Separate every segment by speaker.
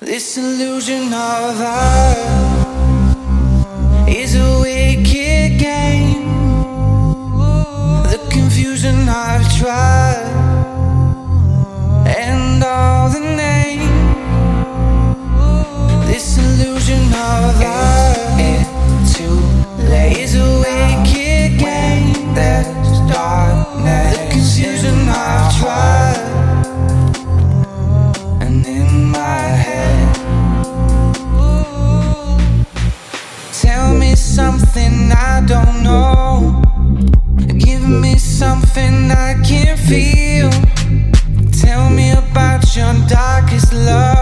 Speaker 1: This illusion of art is a wicked game. The confusion I've tried and all the name. This illusion of art is a wicked game. There's darkness. The confusion I've tried something I don't know. Give me something I can feel. Tell me about your darkest love.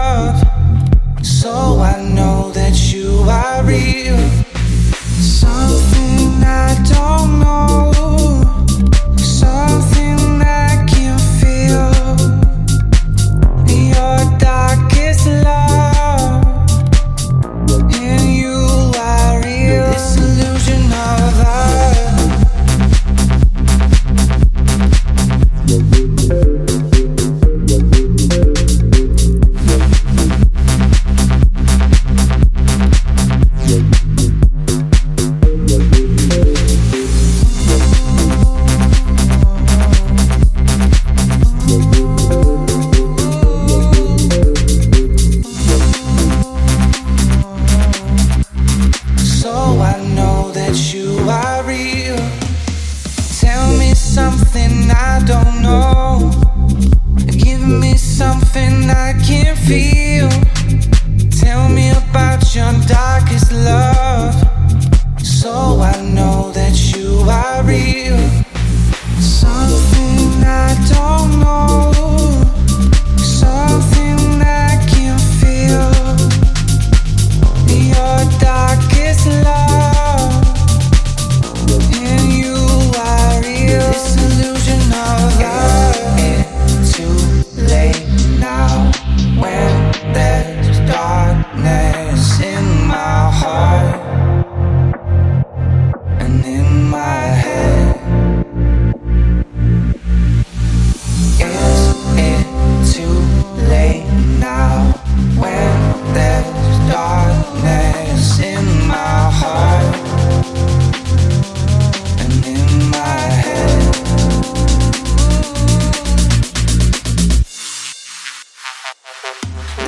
Speaker 1: That mm. you are real. Tell me something I don't know. Give me something I can mm. feel.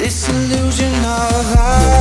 Speaker 1: This illusion of art